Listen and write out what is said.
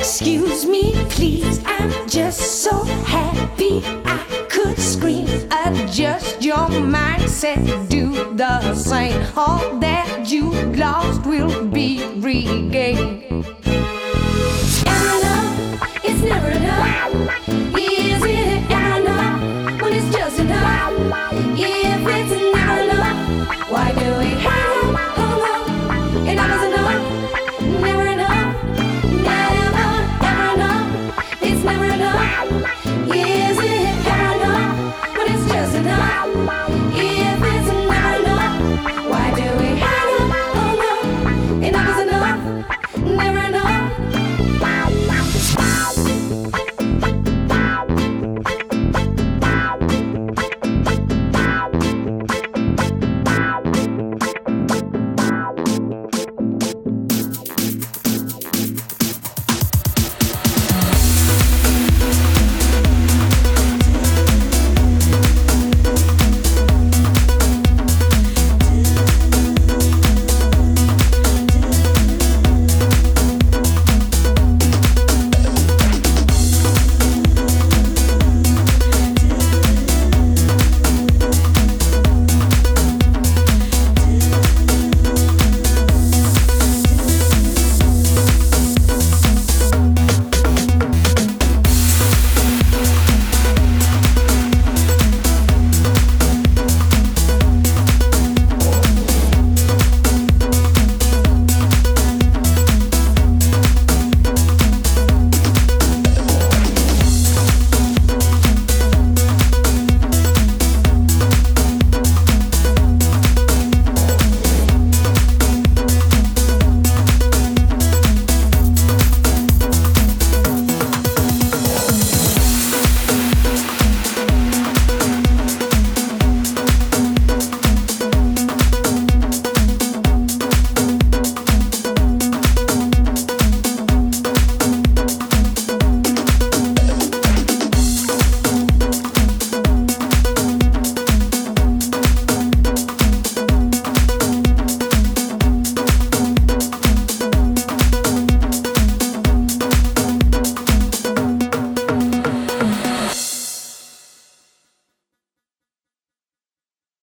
Excuse me, please. I'm just so happy I could scream. Adjust your mindset, do the same. All that you lost will be regained.